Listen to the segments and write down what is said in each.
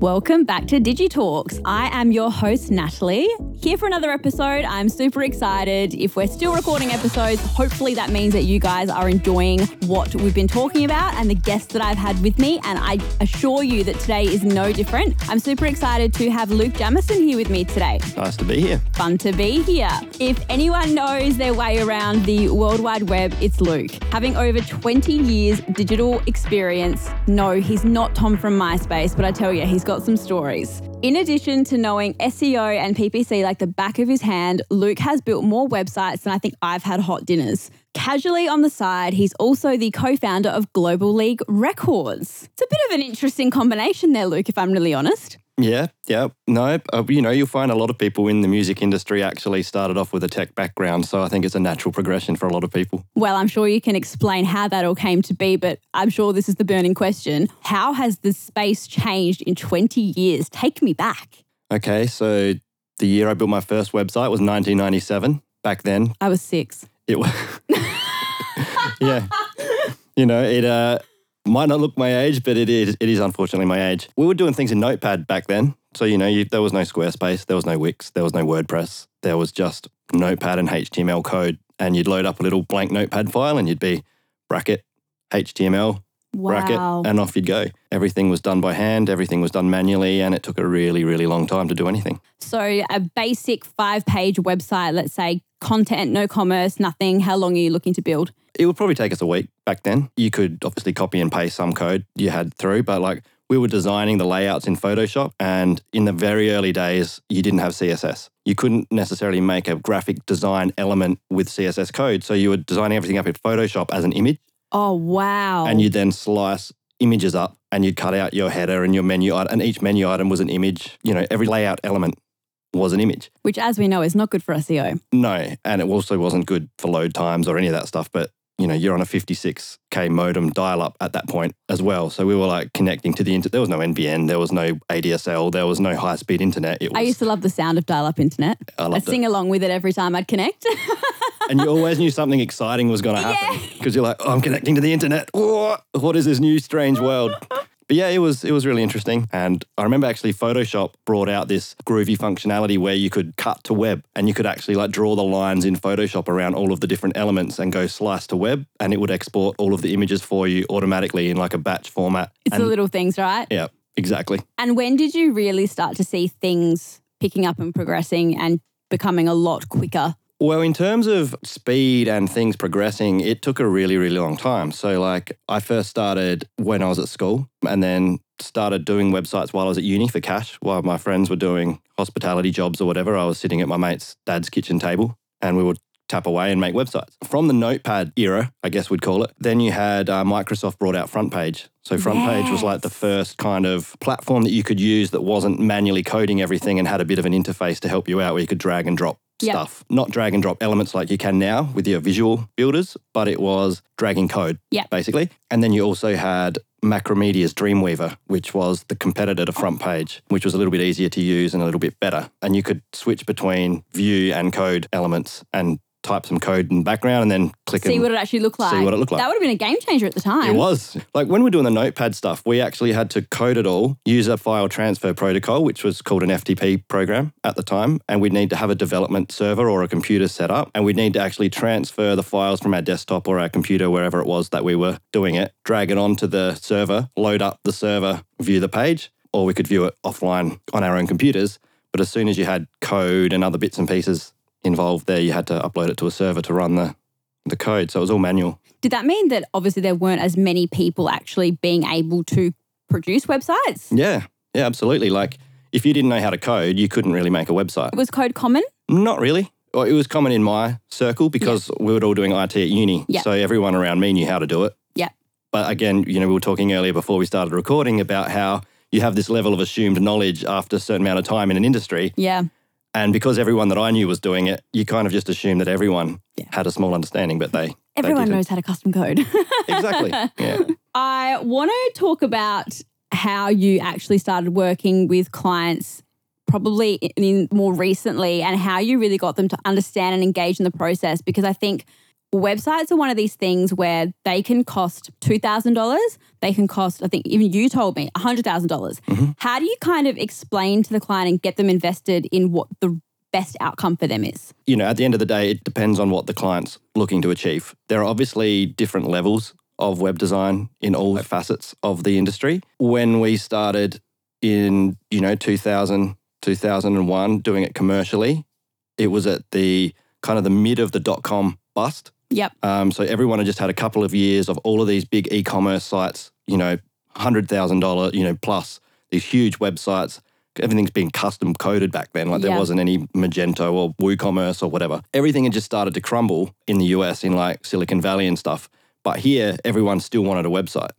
Welcome back to DigiTalks. I am your host, Natalie. Here for another episode. I'm super excited. If we're still recording episodes, hopefully that means that you guys are enjoying what we've been talking about and the guests that I've had with me. And I assure you that today is no different. I'm super excited to have Luke Jamieson here with me today. Nice to be here. Fun to be here. If anyone knows their way around the World Wide Web, it's Luke. Having over 20 years digital experience, no, he's not Tom from MySpace, but I tell you, he's got some stories. In addition to knowing SEO and PPC like the back of his hand, Luke has built more websites than I think I've had hot dinners. Casually on the side, he's also the co founder of Global League Records. It's a bit of an interesting combination there, Luke, if I'm really honest. Yeah, yeah. No, uh, you know, you'll find a lot of people in the music industry actually started off with a tech background. So I think it's a natural progression for a lot of people. Well, I'm sure you can explain how that all came to be, but I'm sure this is the burning question. How has the space changed in 20 years? Take me back. Okay, so the year I built my first website was 1997. Back then, I was six. it was. yeah. You know, it uh, might not look my age, but it is, it is unfortunately my age. We were doing things in Notepad back then. So, you know, you, there was no Squarespace, there was no Wix, there was no WordPress. There was just Notepad and HTML code. And you'd load up a little blank Notepad file and you'd be bracket, HTML, bracket, and off you'd go. Everything was done by hand, everything was done manually, and it took a really, really long time to do anything. So, a basic five page website, let's say content, no commerce, nothing. How long are you looking to build? It would probably take us a week back then. You could obviously copy and paste some code you had through, but like we were designing the layouts in Photoshop. And in the very early days, you didn't have CSS. You couldn't necessarily make a graphic design element with CSS code. So you were designing everything up in Photoshop as an image, Oh, wow. and you'd then slice images up and you'd cut out your header and your menu item. And each menu item was an image. You know, every layout element was an image. Which, as we know, is not good for SEO. No, and it also wasn't good for load times or any of that stuff. But you know, you're on a 56k modem dial-up at that point as well. So we were like connecting to the internet. There was no NBN, there was no ADSL, there was no high-speed internet. It was, I used to love the sound of dial up internet. I I'd loved it. sing along with it every time I'd connect. and you always knew something exciting was going to happen because you're like, oh, I'm connecting to the internet. Oh, what is this new strange world? But yeah, it was it was really interesting, and I remember actually Photoshop brought out this groovy functionality where you could cut to web, and you could actually like draw the lines in Photoshop around all of the different elements and go slice to web, and it would export all of the images for you automatically in like a batch format. it's and, the little things, right? yeah, exactly. And when did you really start to see things picking up and progressing and becoming a lot quicker? Well, in terms of speed and things progressing, it took a really, really long time. So, like, I first started when I was at school and then started doing websites while I was at uni for cash. While my friends were doing hospitality jobs or whatever, I was sitting at my mate's dad's kitchen table and we would tap away and make websites. From the notepad era, I guess we'd call it, then you had uh, Microsoft brought out Front Page. So, Front Page was like the first kind of platform that you could use that wasn't manually coding everything and had a bit of an interface to help you out where you could drag and drop Yep. stuff. Not drag and drop elements like you can now with your visual builders, but it was dragging code, Yep. basically. And then you also had Macromedia's Dreamweaver, which was the competitor to Front Page, which was a little bit easier to use and a little bit better. And you could switch between view and code elements and type some code in the background and then click See and what it actually looked like. See what it looked like. That would have been a game changer at the time. it was. Like when we're doing the notepad stuff, we actually had to code it all, use a file transfer protocol, which was called an FTP program at the time. And we'd need to have a development server or a computer set up. And we'd need to actually transfer the files from our desktop or our computer, wherever it was that we were doing it, drag it onto the server, load up the server, view the page, or we could view it offline on our own computers. But as soon as you had code and other bits and pieces involved there, you had to upload it to a server to run the, the code. So it was all manual. Did that mean that obviously there weren't as many people actually being able to produce websites? Yeah, yeah, absolutely. Like if you didn't know how to code, you couldn't really make a website. Was code common? Not really. Well, it was common in my circle because we were all doing IT at uni. Yeah. So everyone around me knew how to do it. Yeah. But again, you know, we were talking earlier before we started recording about how you have this level of assumed knowledge after a certain amount of time in an industry. Yeah. And because everyone that I knew was doing it, you kind of just assume that everyone Yeah. had a small understanding, but they. they Everyone didn't. knows how to custom code. Exactly. Yeah. I want to talk about how you actually started working with clients probably in more recently and how you really got them to understand and engage in the process because I think websites are one of these things where they can cost $2,000. They can cost, I think, even you told me, $100,000. dollars mm-hmm. How do you kind of explain to the client and get them invested in what the best outcome for them is? you know, at the end of the day, it depends on what the client's looking to achieve. There are obviously different levels of web design in all facets of the industry. When we started in, you know, 2000, 2001, doing it commercially, it was at the kind of the mid of the dot com bust. Yep. Um, so everyone had just had a couple of years of all of these big e-commerce sites, you know, hundred thousand dollar, you know, plus these huge websites. Everything's been custom coded back then. Like there wasn't any Magento or WooCommerce or whatever. Everything had just started to crumble in the US in like Silicon Valley and stuff. But here, everyone still wanted a website.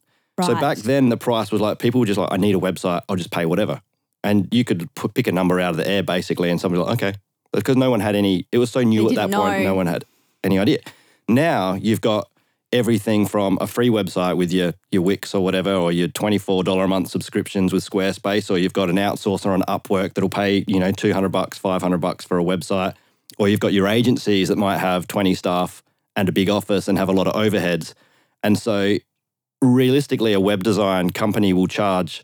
So back then, the price was like people were just like, I need a website. I'll just pay whatever. And you could put, pick a number out of the air basically, and somebody like, okay, because no one had any. It was so new They at that didn't point, no one had any idea. Now you've got everything from a free website with your your Wix or whatever, or your twenty four dollar a month subscriptions with Squarespace, or you've got an outsourcer on Upwork that'll pay you know two hundred bucks, five hundred bucks for a website, or you've got your agencies that might have twenty staff and a big office and have a lot of overheads, and so realistically, a web design company will charge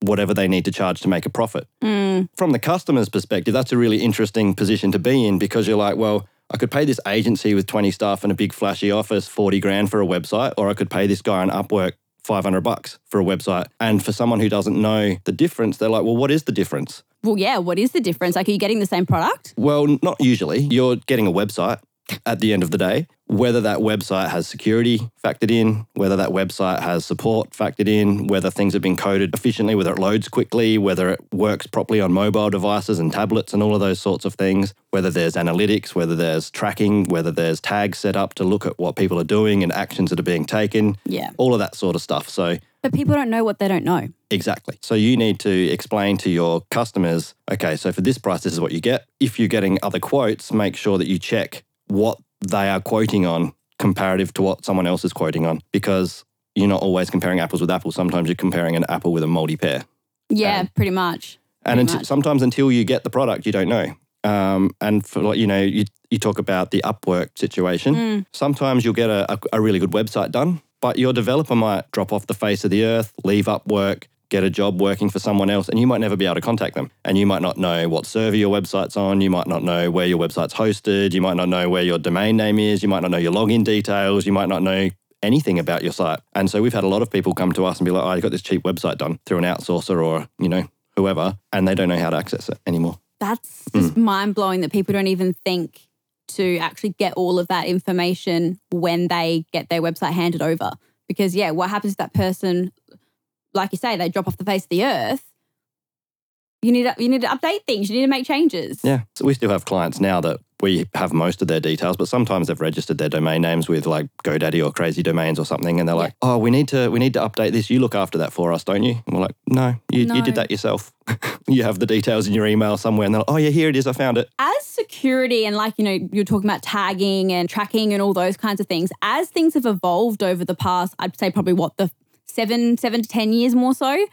whatever they need to charge to make a profit. Mm, from the customer's perspective, that's a really interesting position to be in because you're like, well, I could pay this agency with 20 staff and a big flashy office 40 grand for a website, or I could pay this guy on Upwork 500 bucks for a website. And for someone who doesn't know the difference, they're like, well, what is the difference? well, yeah. What is the difference? Like, are you getting the same product? Well, not usually. You're getting a website at the end of the day. Whether that website has security factored in, whether that website has support factored in, whether things have been coded efficiently, whether it loads quickly, whether it works properly on mobile devices and tablets and all of those sorts of things, whether there's analytics, whether there's tracking, whether there's tags set up to look at what people are doing and actions that are being taken, Yeah. all of that sort of stuff. So, But people don't know what they don't know. Exactly. So you need to explain to your customers, okay, so for this price, this is what you get. If you're getting other quotes, make sure that you check what they are quoting on comparative to what someone else is quoting on because you're not always comparing apples with apples. Sometimes you're comparing an apple with a moldy pear. Yeah, Um, pretty much. And Pretty until, much. sometimes until you get the product, you don't know. Um, and for like, you know, you, you talk about the Upwork situation. Mm. Sometimes you'll get a, a, a really good website done, but your developer might drop off the face of the earth, leave Upwork, get a job working for someone else, and you might never be able to contact them. And you might not know what server your website's on. You might not know where your website's hosted. You might not know where your domain name is. You might not know your login details. You might not know anything about your site. And so we've had a lot of people come to us and be like, oh, I got this cheap website done through an outsourcer or, you know, whoever, and they don't know how to access it anymore. That's Mm. just mind blowing that people don't even think to actually get all of that information when they get their website handed over. Because, yeah, what happens if that person, like you say, they drop off the face of the earth? You need, to, you need to update things, you need to make changes. Yeah. So we still have clients now that we have most of their details, but sometimes they've registered their domain names with like GoDaddy or Crazy Domains or something, and they're like, "Oh, we need to we need to update this. You look after that for us, don't you?" And we're like, "No, you, No. you did that yourself. you have the details in your email somewhere." And they're like, "Oh yeah, here it is. I found it." as security and like you know you're talking about tagging and tracking and all those kinds of things as things have evolved over the past i'd say probably what the seven seven to ten years more so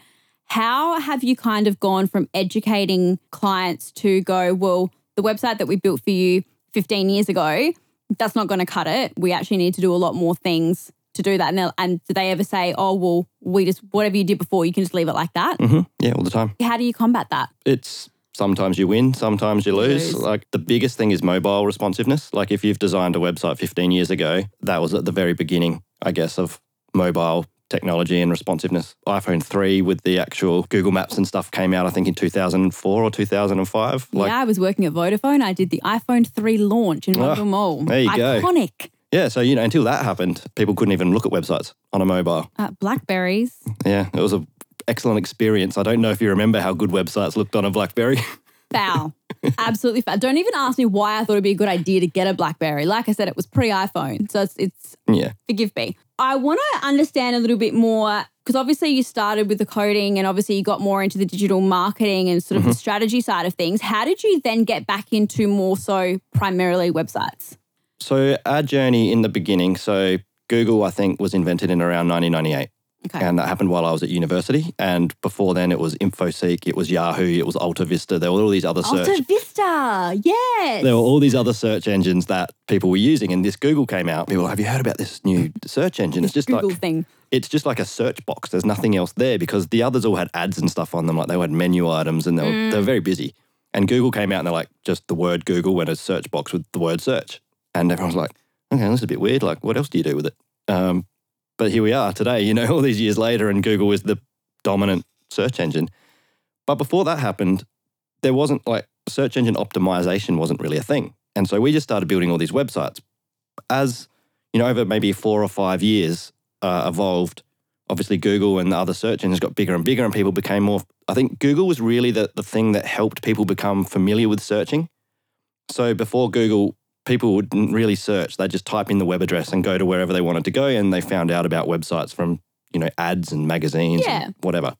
how have you kind of gone from educating clients to go well the website that we built for you 15 years ago that's not going to cut it we actually need to do a lot more things to do that and, and do they ever say oh well we just whatever you did before you can just leave it like that hmm Yeah, all the time. how do you combat that It's sometimes you win, sometimes you lose. Lose. Like the biggest thing is mobile responsiveness. Like if you've designed a website 15 years ago, that was at the very beginning, I guess, of mobile technology and responsiveness. iPhone 3 with the actual Google Maps and stuff came out, I think, in 2004 or 2005. Like, yeah, I was working at Vodafone. I did the iPhone 3 launch in Ah, Rundle Mall. there you go. Iconic. yeah, so, you know, until that happened, people couldn't even look at websites on a mobile. Uh, Blackberries. Yeah, it was an excellent experience. I don't know if you remember how good websites looked on a Blackberry. Foul. Absolutely foul. Don't even ask me why I thought it'd be a good idea to get a Blackberry. Like I said, it was pre iPhone. So it's, it's, yeah. forgive me. I want to understand a little bit more because obviously you started with the coding and obviously you got more into the digital marketing and sort of the mm-hmm. strategy side of things. How did you then get back into more so primarily websites? So our journey in the beginning, so Google, I think, was invented in around 1998. Okay. And that happened while I was at university. And before then, it was InfoSeek, it was Yahoo, it was Alta Vista. There were all these other search. Alta Vista, yes. There were all these other search engines that people were using, and this Google came out. People, were, have you heard about this new search engine? It's just Google like thing. it's just like a search box. There's nothing else there because the others all had ads and stuff on them. Like they had menu items, and they were, they were very busy. And Google came out and they're like, just the word Google went a search box with the word search, and everyone's like, okay, this is a bit weird. Like, what else do you do with it? Um, but here we are today. You know, all these years later, and Google is the dominant search engine. But before that happened, there wasn't like search engine optimization wasn't really a thing. And so we just started building all these websites. As you know, over maybe four or five years uh, evolved, obviously Google and the other search engines got bigger and bigger, and people became more. I think Google was really the, the thing that helped people become familiar with searching. So before Google, people wouldn't really search. They'd just type in the web address and go to wherever they wanted to go, and they found out about websites from you know ads and magazines Yeah. and whatever.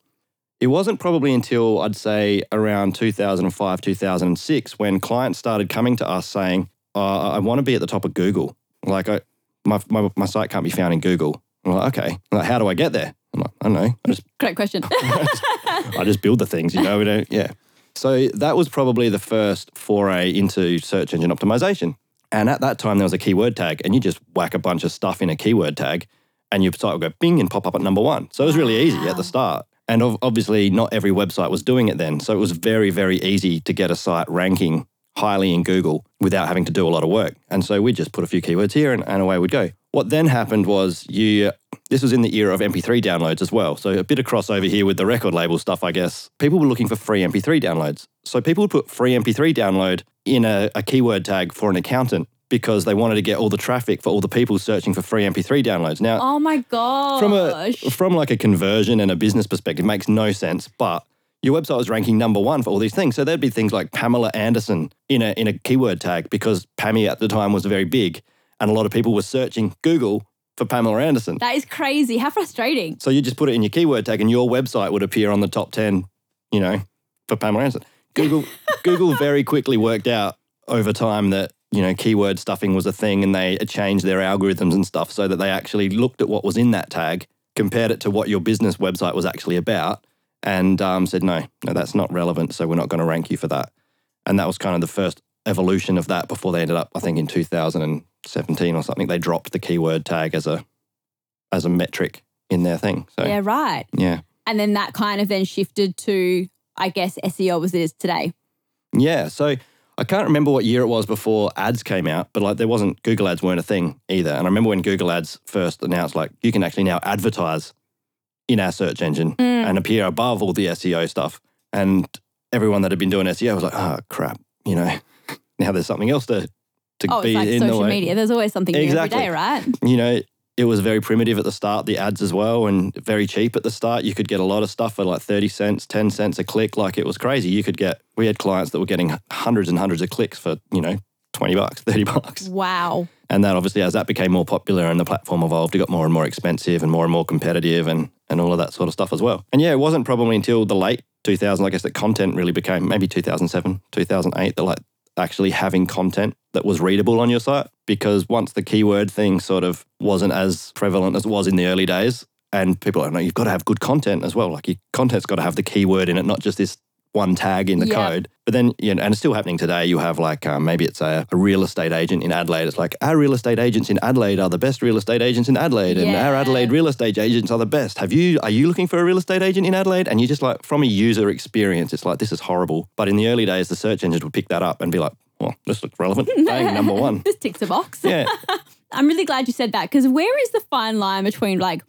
It wasn't probably until I'd say around 2005, 2006 when clients started coming to us saying, uh, I want to be at the top of Google. Like, I, my, my, my site can't be found in Google. I'm like, okay. I'm like, how do I get there? I'm like, I don't know. I just, Great question. I just build the things, you know? We don't, yeah. So that was probably the first foray into search engine optimization. And at that time, there was a keyword tag, and you just whack a bunch of stuff in a keyword tag, and your site will go bing and pop up at number one. So it was really easy at the ah. start. And ov- obviously, not every website was doing it then. So it was very, very easy to get a site ranking highly in Google without having to do a lot of work. And so we just put a few keywords here, and, and away we'd go. What then happened was you. This was in the era of MP3 downloads as well. So a bit of crossover here with the record label stuff, I guess. People were looking for free MP3 downloads. So people would put free MP3 download in a, a keyword tag for an accountant because they wanted to get all the traffic for all the people searching for free MP3 downloads. Now, oh my gosh. from a from like a conversion and a business perspective, it makes no sense. But your website was ranking number one for all these things. So there'd be things like Pamela Anderson in a in a keyword tag because Pammy at the time was very big, and a lot of people were searching Google for Pamela Anderson. that is crazy. How frustrating. So you just put it in your keyword tag, and your website would appear on the top ten, you know, for Pamela Anderson. Google Google very quickly worked out over time that you know keyword stuffing was a thing, and they changed their algorithms and stuff so that they actually looked at what was in that tag, compared it to what your business website was actually about, and um, said no, no, that's not relevant. So we're not going to rank you for that. And that was kind of the first evolution of that before they ended up, I think, in 2017 or something. They dropped the keyword tag as a as a metric in their thing. So Yeah, right. yeah. And then that kind of then shifted to, I guess, SEO as it is today. Yeah. So I can't remember what year it was before ads came out, but like there wasn't Google ads weren't a thing either. And I remember when Google ads first announced like you can actually now advertise in our search engine mm. and appear above all the SEO stuff. And everyone that had been doing SEO was like, oh crap, you know, now there's something else to to Oh, be it's like in the social way. media. There's always something new Exactly. every day, right? you know, it was very primitive at the start, the ads as well, and very cheap at the start. You could get a lot of stuff for like 30 cents, 10 cents a click. Like it was crazy. You could get, we had clients that were getting hundreds and hundreds of clicks for, you know, 20 bucks, 30 bucks. Wow. And that obviously, as that became more popular and the platform evolved, it got more and more expensive and more and more competitive and, and all of that sort of stuff as well. And yeah, it wasn't probably until the late 2000s, I guess, that content really became maybe 2007, 2008, that like actually having content that was readable on your site. Because once the keyword thing sort of wasn't as prevalent as it was in the early days, and people are like, no, you've got to have good content as well. Like your content's got to have the keyword in it, not just this one tag in the Yeah. code. But then, you know, and it's still happening today. You have like um, maybe it's a, a real estate agent in Adelaide. It's like our real estate agents in Adelaide are the best real estate agents in Adelaide, and our Adelaide real estate agents are the best. Have you? Are you looking for a real estate agent in Adelaide? And you just like from a user experience, it's like this is horrible. But in the early days, the search engines would pick that up and be like, well, this looks relevant. Bang, number one. This ticks a box. Yeah, I'm really glad you said that because where is the fine line between like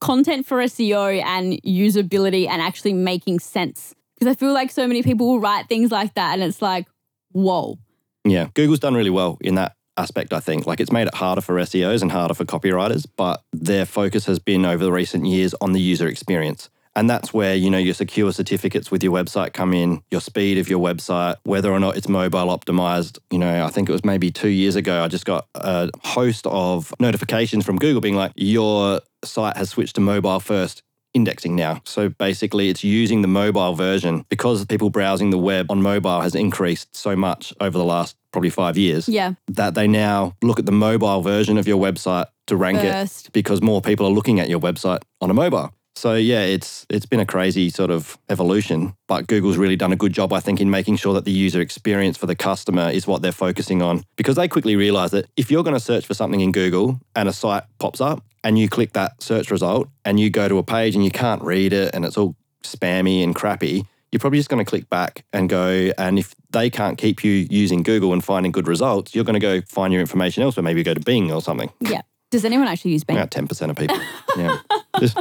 content for SEO and usability and actually making sense? Because I feel like so many people will write things like that and it's like, whoa. yeah. Google's done really well in that aspect. I think like it's made it harder for SEOs and harder for copywriters, but their focus has been over the recent years on the user experience. And that's where, you know, your secure certificates with your website come in, your speed of your website, whether or not it's mobile optimized. You know, I think it was maybe two years ago, I just got a host of notifications from Google being like, your site has switched to mobile first indexing now. So basically, it's using the mobile version because people browsing the web on mobile has increased so much over the last probably five years, Yeah. that they now look at the mobile version of your website to rank First. it because more people are looking at your website on a mobile. So yeah, it's it's been a crazy sort of evolution, but Google's really done a good job I think in making sure that the user experience for the customer is what they're focusing on because they quickly realize that if you're going to search for something in Google and a site pops up and you click that search result and you go to a page and you can't read it and it's all spammy and crappy, you're probably just going to click back and go. And if they can't keep you using Google and finding good results, you're going to go find your information elsewhere. Maybe go to Bing or something. Yeah. Does anyone actually use Bing? About 10% of people. Yeah. Just-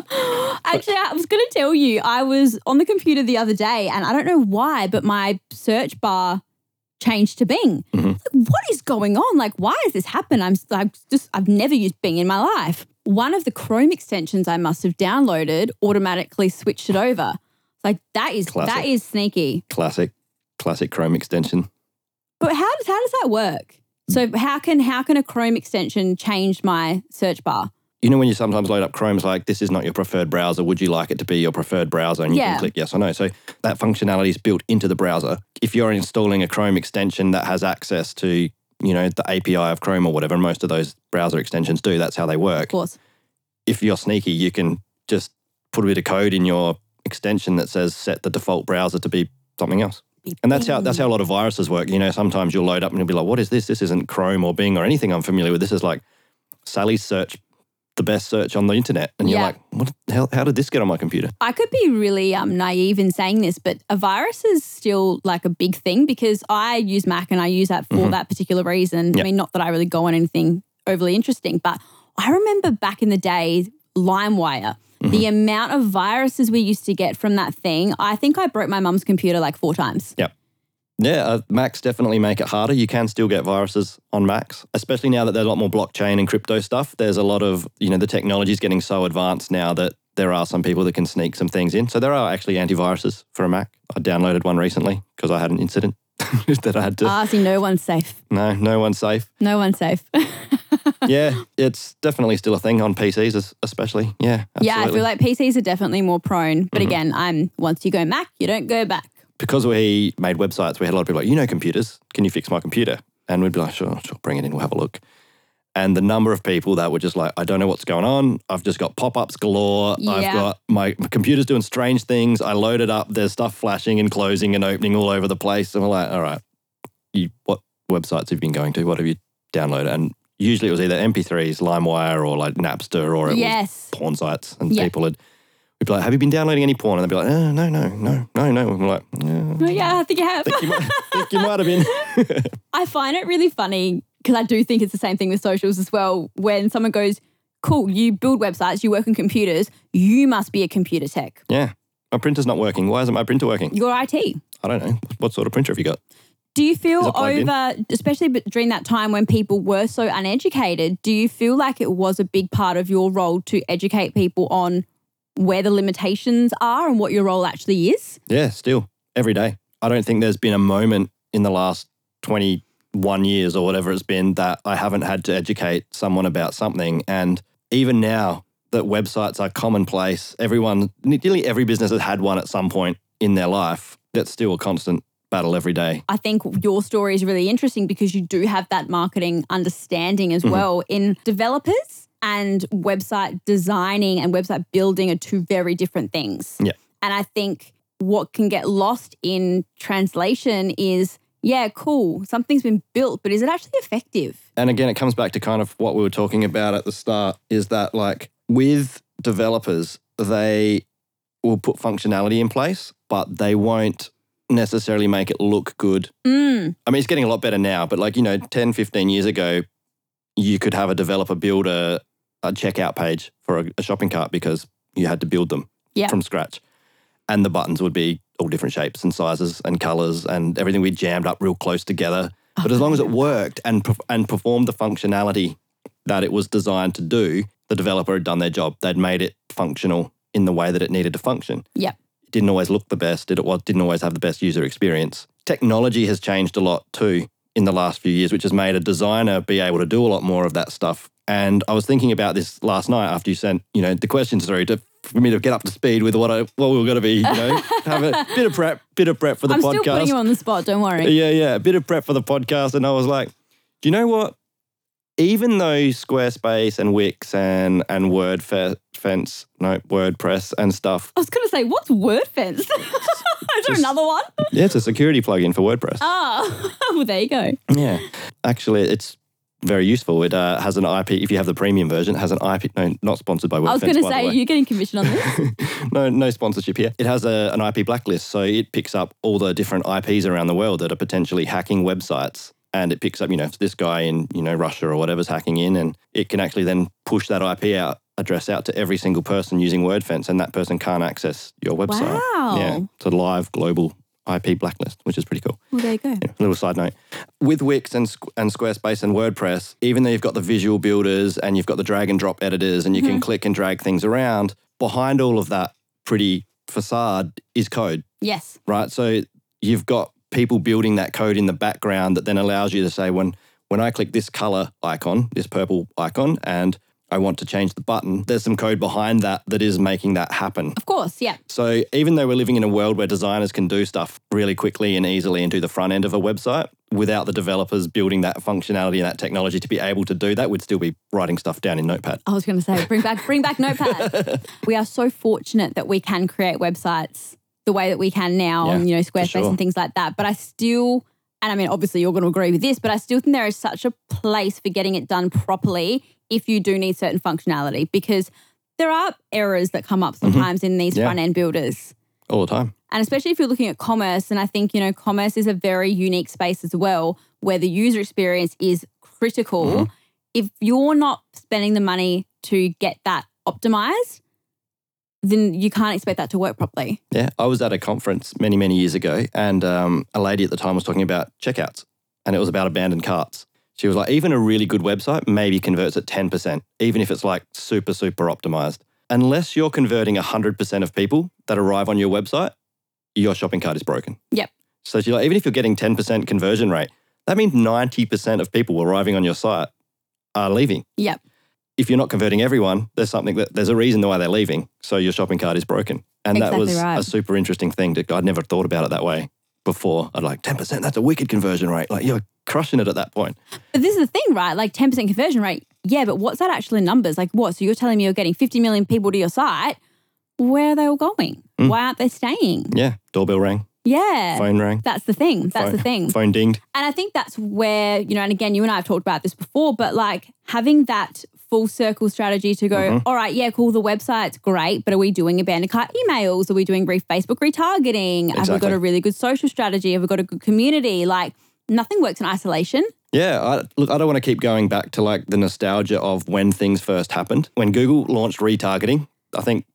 Actually, I was going to tell you, I was on the computer the other day and I don't know why, but my search bar changed to Bing. Mhm. Like, what is going on? Like, why has this happened? I'm like, just, I've never used Bing in my life. One of the Chrome extensions I must have downloaded automatically switched it over. Like, that is, that Classic. is sneaky. classic, classic Chrome extension. But how does, how does that work? So mm. how can, how can a Chrome extension change my search bar? You know, when you sometimes load up Chrome's like, this is not your preferred browser. Would you like it to be your preferred browser? And you Yeah. can click yes or no. So that functionality is built into the browser. If you're installing a Chrome extension that has access to, you know, the API of Chrome or whatever, most of those browser extensions do, that's how they work. Of course. If you're sneaky, you can just put a bit of code in your extension that says set the default browser to be something else. And that's how that's how a lot of viruses work. You know, sometimes you'll load up and you'll be like, "What is this? This isn't Chrome or Bing or anything I'm familiar with. This is like Sally's search, the best search on the internet." And you're Yeah. like, "What? the hell, how did this get on my computer?" I could be really um, naive in saying this, but a virus is still like a big thing because I use Mac and I use that for that particular reason. I Mm-hmm. Mean, not that I really go on anything overly interesting, but I remember back in the day, LimeWire, Mm-hmm. the amount of viruses we used to get from that thing. I think I broke my mum's computer like four times. Yeah, uh, Macs definitely make it harder. You can still get viruses on Macs, especially now that there's a lot more blockchain and crypto stuff. There's a lot of, you know, the technology is getting so advanced now that there are some people that can sneak some things in. So there are actually antiviruses for a Mac. I downloaded one recently because I had an incident that I had to. Ah, see, no one's safe. no, no one's safe. No one's safe. yeah, it's definitely still a thing on PCs, especially. Yeah, absolutely. yeah, I feel like PCs are definitely more prone. But again, I'm once you go Mac, you don't go back. Because we made websites, we had a lot of people like, you know, computers, can you fix my computer? And we'd be like, sure, sure, bring it in, we'll have a look. And the number of people that were just like, I don't know what's going on. I've just got pop ups galore. I've got my, my computer's doing strange things. I load it up. There's stuff flashing and closing and opening all over the place. And we're like, all right, you, what websites have you been going to? What have you downloaded? And usually it was either MP3s, LimeWire, or like Napster, or it was Yes. porn sites. And Yeah. people had, we'd be like, have you been downloading any porn? And they'd be like, oh, no, no, no, no, no. And we're like, yeah, Oh, yeah, I think you have. think you might, think you might have been. I find it really funny because I do think it's the same thing with socials as well. When someone goes, Cool, you build websites, you work on computers, you must be a computer tech. yeah. My printer's not working. Why isn't my printer working? You're IT. I don't know. What sort of printer have you got? Do you feel plugged in? over, especially during that time when people were so uneducated, do you feel like it was a big part of your role to educate people on where the limitations are and what your role actually is? Yeah, still every day. I don't think there's been a moment in the last 21 years or whatever it's been that I haven't had to educate someone about something. And even now that websites are commonplace, everyone, nearly every business has had one at some point in their life. That's still a constant battle every day. I think your story is really interesting because you do have that marketing understanding Mm-hmm. as well in developers and website designing and website building are two very different things. Yeah. And I think what can get lost in translation is yeah, cool, something's been built, but is it actually effective? And again, it comes back to kind of what we were talking about at the start is that, like, with developers, they will put functionality in place, but they won't necessarily make it look good. Mm, I mean, it's getting a lot better now, but like, you know, 10, 15 years ago, you could have a developer build a, a checkout page for a, a shopping cart because you had to build them Yeah. from scratch. And the buttons would be all different shapes and sizes and colors and everything we jammed up real close together. But as long as it oh, worked and and performed the functionality that it was designed to do, the developer had done their job. They'd made it functional in the way that it needed to function. Yeah. It didn't always look the best. It didn't always have the best user experience. Technology has changed a lot too in the last few years, which has made a designer be able to do a lot more of that stuff. And I was thinking about this last night after you sent, you know, the questions through to for me to get up to speed with what I what we were going to be. You know, have a bit of prep, bit of prep for the podcast. I'm still putting you on the spot. Don't worry. Yeah, yeah, a bit of prep for the podcast, and I was like, do you know what? Even though Squarespace and Wix and and WordFence, no WordPress and stuff, I was going to say, what's WordFence? Is there Just- another one? yeah, it's a security plugin for WordPress. Ah, well, there you go. Yeah, actually, it's very useful. It uh, has an IP. If you have the premium version, it has an IP. No, not sponsored by WordFence. I was going to say, you're getting commission on this. no, no sponsorship here. It has a, an IP blacklist, so it picks up all the different IPs around the world that are potentially hacking websites, and it picks up, you know, if this guy in you know Russia or whatever's hacking in, and it can actually then push that IP out address out to every single person using WordFence, and that person can't access your website. Wow. Yeah, it's a live global IP blacklist, which is pretty cool. well, there you go. Yeah, little side note. With Wix and, and Squarespace and WordPress, even though you've got the visual builders and you've got the drag and drop editors and you can mm-hmm. click and drag things around, behind all of that pretty facade is code, Yes. right? So you've got people building that code in the background that then allows you to say, when, when I click this color icon, this purple icon, and I want to change the button, there's some code behind that that is making that happen. Of course. Yeah. So even though we're living in a world where designers can do stuff really quickly and easily and do the front end of a website, without the developers building that functionality and that technology to be able to do that, we'd still be writing stuff down in Notepad. I was going to say, bring back, bring back Notepad. we are so fortunate that we can create websites the way that we can now, Yeah, on, you know, Squarespace sure. and things like that. But I still, and I mean, obviously you're going to agree with this, but I still think there is such a place for getting it done properly if you do need certain functionality because there are errors that come up sometimes in these Mm-hmm. Yeah. front end builders. All the time. And especially if you're looking at commerce, and I think, you know, commerce is a very unique space as well, where the user experience is critical. Mm-hmm. If you're not spending the money to get that optimized, then you can't expect that to work properly. Yeah. I was at a conference many, many years ago, and um, a lady at the time was talking about checkouts, and it was about abandoned carts. She was like, even a really good website maybe converts at 10%, even if it's like super, super optimized. Unless you're converting 100% of people that arrive on your website, your shopping cart is broken. Yep. So she's like, even if you're getting 10% conversion rate, that means 90% of people arriving on your site are leaving. Yep. If you're not converting everyone, there's something that there's a reason why they're leaving. So your shopping cart is broken. And that was right. a super interesting thing. To, I'd never thought about it that way before. I'd like 10%, that's a wicked conversion rate. Like you're crushing it at that point. But this is the thing, right? Like 10% conversion rate. Yeah, but what's that actually in numbers? Like what? So you're telling me you're getting 50 million people to your site. Where are they all going? Mm. Why aren't they staying? Yeah. Doorbell rang, Yeah. phone rang. That's the thing. That's phone, the thing. Phone dinged. And I think that's where, you know, and again, you and I have talked about this before, but like having that full circle strategy to go, Mm-hmm. all right, yeah, cool, the website's great, but are we doing abandoned cart emails? Are we doing re- Facebook retargeting? Have we got a really good social strategy? Have we got a good community? Like nothing works in isolation. Yeah, I, look, I don't want to keep going back to like the nostalgia of when things first happened. When Google launched retargeting, I think,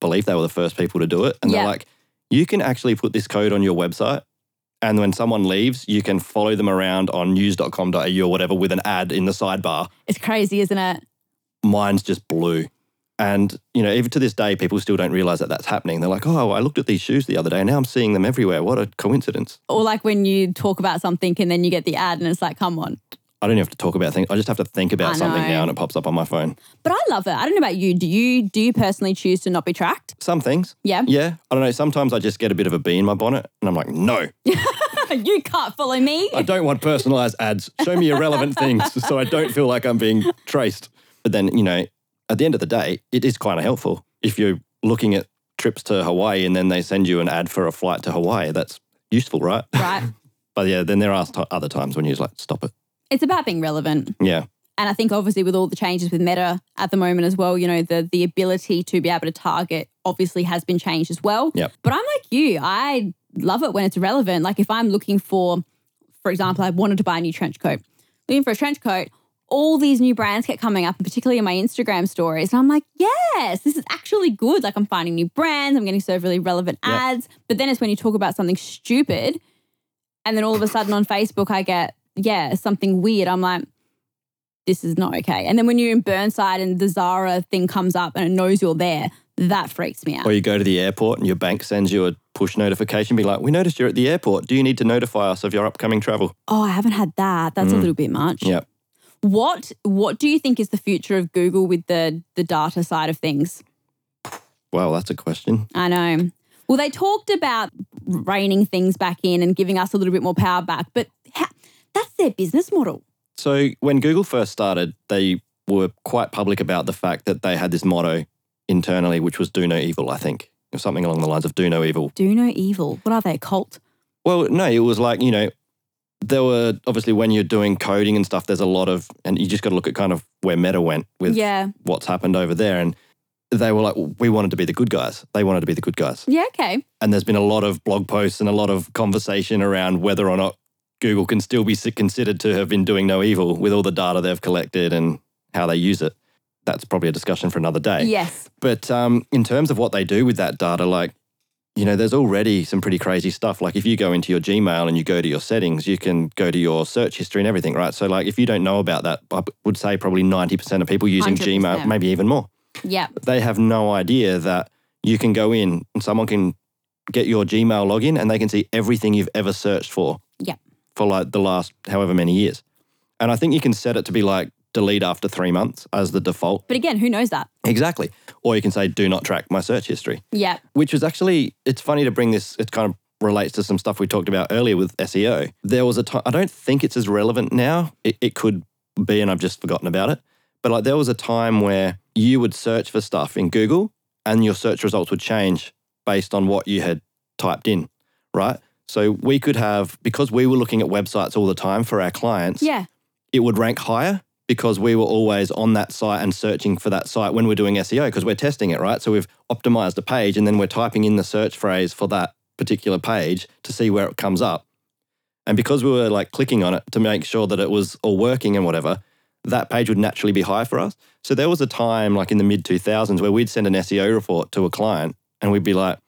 believe they were the first people to do it. And Yeah. they're like, you can actually put this code on your website. And when someone leaves, you can follow them around on news.com.au or whatever with an ad in the sidebar. It's crazy, isn't it? Mine's just blew. And, you know, even to this day, people still don't realize that that's happening. They're like, oh, I looked at these shoes the other day and now I'm seeing them everywhere. What a coincidence. Or like when you talk about something and then you get the ad and it's like, come on. I don't even have to talk about things. I just have to think about something now and it pops up on my phone. But I love it. I don't know about you. Do you do you personally choose to not be tracked? Some things. Yeah. Yeah, I don't know. Sometimes I just get a bit of a bee in my bonnet and I'm like, no, you can't follow me. I don't want personalized ads. Show me irrelevant things so I don't feel like I'm being traced. But then, you know, at the end of the day, it is kind of helpful. If you're looking at trips to Hawaii and then they send you an ad for a flight to Hawaii, that's useful, right? right. But yeah, then there are other times when you're just like, stop it. It's about being relevant. Yeah. And I think obviously with all the changes with Meta at the moment as well, you know, the the ability to be able to target obviously has been changed as well. Yep. But I'm like you. I love it when it's relevant. Like if I'm looking for, for example, I wanted to buy a new trench coat. Looking for a trench coat, all these new brands kept coming up, and particularly in my Instagram stories. And I'm like, yes, this is actually good. Like I'm finding new brands, I'm getting served really relevant Yep. ads. But then it's when you talk about something stupid, and then all of a sudden on Facebook, I get, yeah, something weird. I'm like, this is not okay. And then when you're in Burnside and the Zara thing comes up and it knows you're there, that freaks me out. Or you go to the airport and your bank sends you a push notification, be like, we noticed you're at the airport. Do you need to notify us of your upcoming travel? Oh, I haven't had that. That's a mm. little bit much. Yeah. What What do you think is the future of Google with the the data side of things? Well, that's a question. I know. Well, they talked about reining things back in and giving us a little bit more power back, but ha- that's their business model. So when Google first started, they were quite public about the fact that they had this motto internally, which was "Do no evil." I think or something along the lines of "Do no evil." Do no evil. What are they? A cult? Well, no, it was like you know, there were obviously when you're doing coding and stuff, there's a lot of, and you just got to look at kind of where Meta went with Yeah. what's happened over there, and they were like, we wanted to be the good guys. They wanted to be the good guys. Yeah. Okay. and there's been a lot of blog posts and a lot of conversation around whether or not Google can still be considered to have been doing no evil with all the data they've collected and how they use it. That's probably a discussion for another day. Yes. But um, in terms of what they do with that data, like, you know, there's already some pretty crazy stuff. Like, if you go into your Gmail and you go to your settings, you can go to your search history and everything, right? So, like, if you don't know about that, I would say probably 90% of people using 100%. Gmail, maybe even more Yeah. they have no idea that you can go in and someone can get your Gmail login and they can see everything you've ever searched for. Yep. For like the last however many years. And I think you can set it to be like delete after three months as the default. But again, who knows that? Exactly. Or you can say do not track my search history, Yeah. which was actually, it's funny to bring this, it kind of relates to some stuff we talked about earlier with SEO. There was a time, I don't think it's as relevant now. It, it could be, and I've just forgotten about it. But like there was a time where you would search for stuff in Google and your search results would change based on what you had typed in, right? So we could have, because we were looking at websites all the time for our clients, Yeah. it would rank higher because we were always on that site and searching for that site when we're doing SEO because we're testing it, right? So we've optimized a page and then we're typing in the search phrase for that particular page to see where it comes up. And because we were like clicking on it to make sure that it was all working and whatever, that page would naturally be high for us. So there was a time like in the mid 2000s where we'd send an SEO report to a client and we'd be like,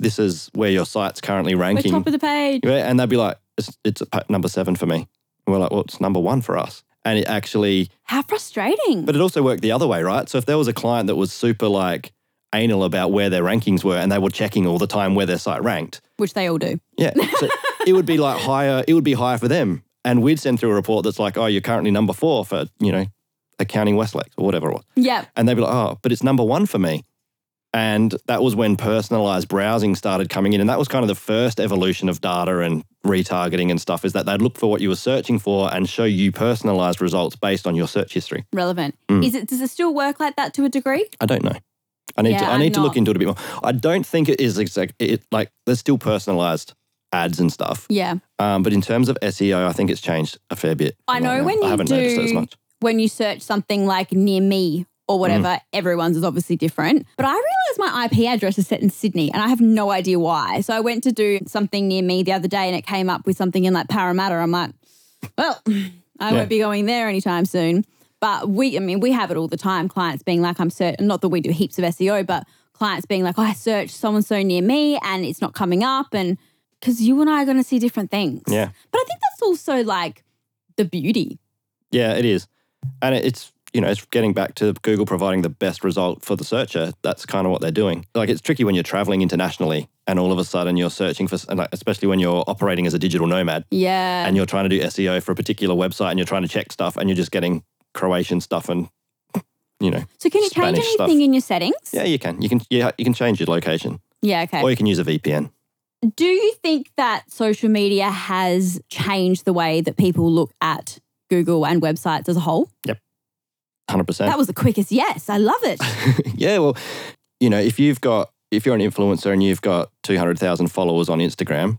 this is where your site's currently We're ranking. top of the page. Yeah, And they'd be like, it's, it's number seven for me. And we're like, well, it's number one for us. And it actually, How frustrating. but it also worked the other way, right? So if there was a client that was super like anal about where their rankings were and they were checking all the time where their site ranked, Which they all do. yeah, so it would be like higher, it would be higher for them. And we'd send through a report that's like, oh, you're currently number four for, you know, accounting Westlake or whatever it was. Yeah. And they'd be like, oh, but it's number one for me. And that was when personalized browsing started coming in. And that was kind of the first evolution of data and retargeting and stuff is that they'd look for what you were searching for and show you personalized results based on your search history. Relevant. Mm. Is it does it still work like that to a degree? I don't know. I need Yeah, to I I'm need to look not- into it a bit more. I don't think it is exact it like there's still personalized ads and stuff. Yeah. Um, but in terms of SEO, I think it's changed a fair bit. I know now. when I you haven't noticed it as much. When you search something like near me or whatever, Mm. everyone's is obviously different. But I realized my IP address is set in Sydney and I have no idea why. So I went to do something near me the other day and it came up with something in like Parramatta. I'm like, well, I Yeah. won't be going there anytime soon. But we, I mean, we have it all the time. Clients being like, I'm certain, not that we do heaps of SEO, but clients being like, oh, I searched so and so near me and it's not coming up. And because you and I are going to see different things. Yeah. But I think that's also like the beauty. Yeah, it is. And it's, you know, it's getting back to Google providing the best result for the searcher. That's kind of what they're doing. Like it's tricky when you're traveling internationally and all of a sudden you're searching for, and like, especially when you're operating as a digital nomad Yeah. and you're trying to do SEO for a particular website and you're trying to check stuff and you're just getting Croatian stuff and, you know, so can you change anything stuff. in your settings? yeah, you can. You can, yeah, you can change your location Yeah, okay. or you can use a VPN. Do you think that social media has changed the way that people look at Google and websites as a whole? 100%. That was the quickest yes. I love it. yeah, well, you know, if you've got if you're an influencer and you've got two hundred thousand followers on Instagram,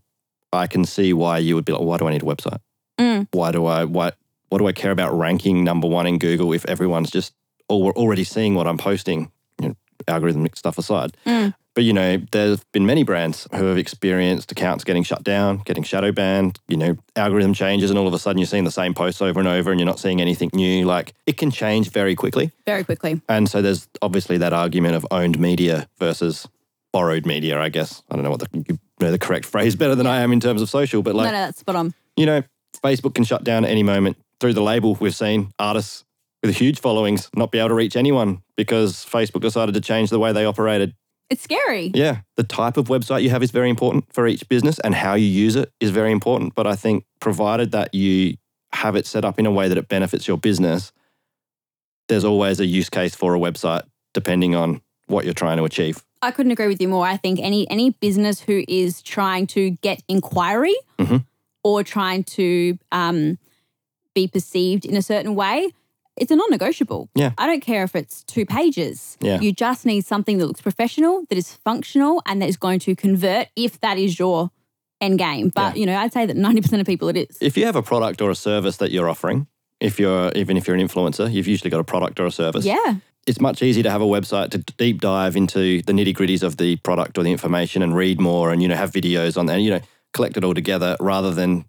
I can see why you would be like, why do I need a website? Mm. Why do I why what do I care about ranking number one in Google if everyone's just al- already seeing what I'm posting? You know, algorithmic stuff aside. Mm. But you know, there's been many brands who have experienced accounts getting shut down, getting shadow banned, you know, algorithm changes, and all of a sudden you're seeing the same posts over and over and you're not seeing anything new. Like it can change very quickly. Very quickly. And so there's obviously that argument of owned media versus borrowed media, I guess. I don't know what the, you know the correct phrase better than I am in terms of social, but like, no, no, that's spot on. you know, Facebook can shut down at any moment through the label. We've seen artists with huge followings not be able to reach anyone because Facebook decided to change the way they operated. It's scary. Yeah, the type of website you have is very important for each business and how you use it is very important. But I think provided that you have it set up in a way that it benefits your business, there's always a use case for a website depending on what you're trying to achieve. I couldn't agree with you more. I think any any business who is trying to get inquiry Mhm. or trying to um, be perceived in a certain way, it's a non-negotiable. Yeah. I don't care if it's two pages. Yeah. You just need something that looks professional, that is functional, and that is going to convert if that is your end game. But you know, I'd say that ninety percent of people it is. If you have a product or a service that you're offering, if you're even if you're an influencer, you've usually got a product or a service. Yeah. It's much easier to have a website to deep dive into the nitty gritties of the product or the information and read more and you know have videos on there and you know collect it all together rather than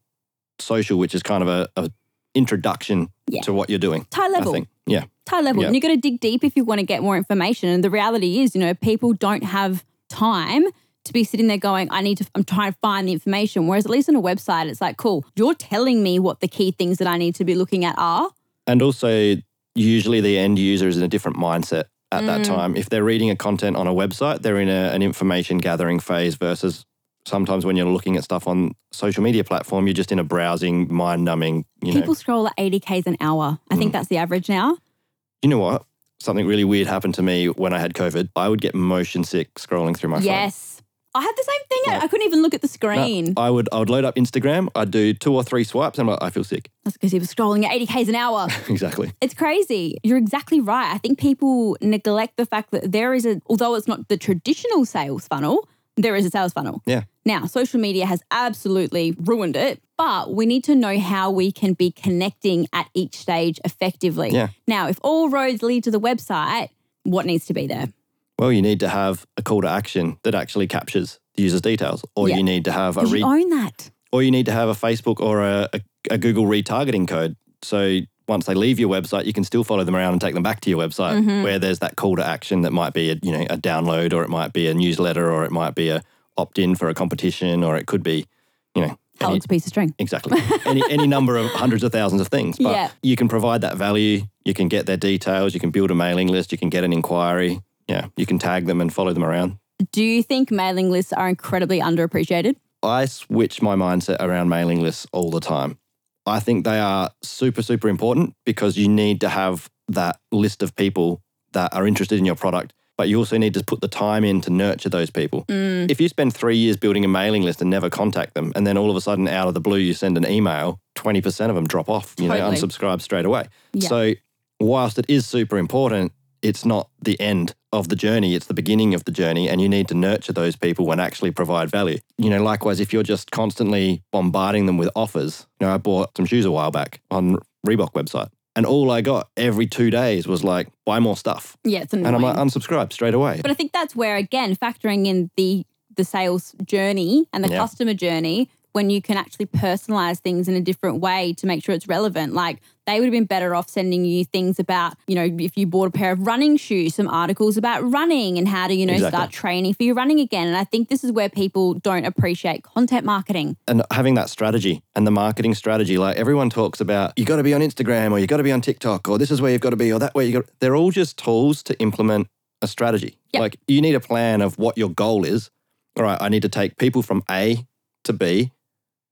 social, which is kind of a, a introduction Yeah. to what you're doing. High level. Yeah. high level. Yeah. And you've got to dig deep if you want to get more information. And the reality is, you know, people don't have time to be sitting there going, I need to, I'm trying to find the information. Whereas at least on a website, it's like, cool, you're telling me what the key things that I need to be looking at are. And also, usually the end user is in a different mindset at that Mm. time. If they're reading a content on a website, they're in a, an information gathering phase versus sometimes when you're looking at stuff on social media platform, you're just in a browsing, mind numbing, you know. People scroll at 80 Ks an hour. I think Mm. that's the average now. You know what? Something really weird happened to me when I had COVID. I would get motion sick scrolling through my phone. yes. I had the same thing. Like- I couldn't even look at the No, screen. I would I would load up Instagram. I'd do two or three swipes, and I'm like, I feel sick. That's because he was scrolling at 80 Ks an hour. exactly. It's crazy. You're exactly right. I think people neglect the fact that there is a, although it's not the traditional sales funnel, there is a sales funnel. Yeah. Now, social media has absolutely ruined it, but we need to know how we can be connecting at each stage effectively. Yeah. Now, if all roads lead to the website, what needs to be there? Well, you need to have a call to action that actually captures the user's details, or Yeah. you need to have a re- own that. or you need to have a Facebook or a, a, a Google retargeting code. So once they leave your website, you can still follow them around and take them back to your website, Mm-hmm. where there's that call to action that might be a you know a download, or it might be a newsletter, or it might be a opt in for a competition, or it could be you know How any- long's a piece of string? Exactly. any any number of hundreds of thousands of things. But Yeah. you can provide that value. You can get their details. You can build a mailing list. You can get an inquiry. Yeah. You can tag them and follow them around. Do you think mailing lists are incredibly underappreciated? I switch my mindset around mailing lists all the time. I think they are super, super important because you need to have that list of people that are interested in your product, but you also need to put the time in to nurture those people. Mm. If you spend three years building a mailing list and never contact them, and then all of a sudden out of the blue you send an email, 20% of them drop off, you know, unsubscribe straight away. Yeah. So, whilst it is super important, it's not the end of the journey, it's the beginning of the journey, and you need to nurture those people and actually provide value. You know, likewise, if you're just constantly bombarding them with offers, you know, I bought some shoes a while back on Reebok website, and all I got every two days was like, buy more stuff. Yeah, it's annoying. And I'm like, unsubscribe straight away. But I think that's where again factoring in the the sales journey and the Yeah. customer journey when you can actually personalize things in a different way to make sure it's relevant. Like they would have been better off sending you things about, you know, if you bought a pair of running shoes, some articles about running and how to, you know, Exactly. start training for your running again. And I think this is where people don't appreciate content marketing. and having that strategy and the marketing strategy like everyone talks about you got to be on instagram or you got to be on tiktok or this is where you've got to be or that way you got they're all just tools to implement a strategy Yep. like you need a plan of what your goal is all right i need to take people from a to b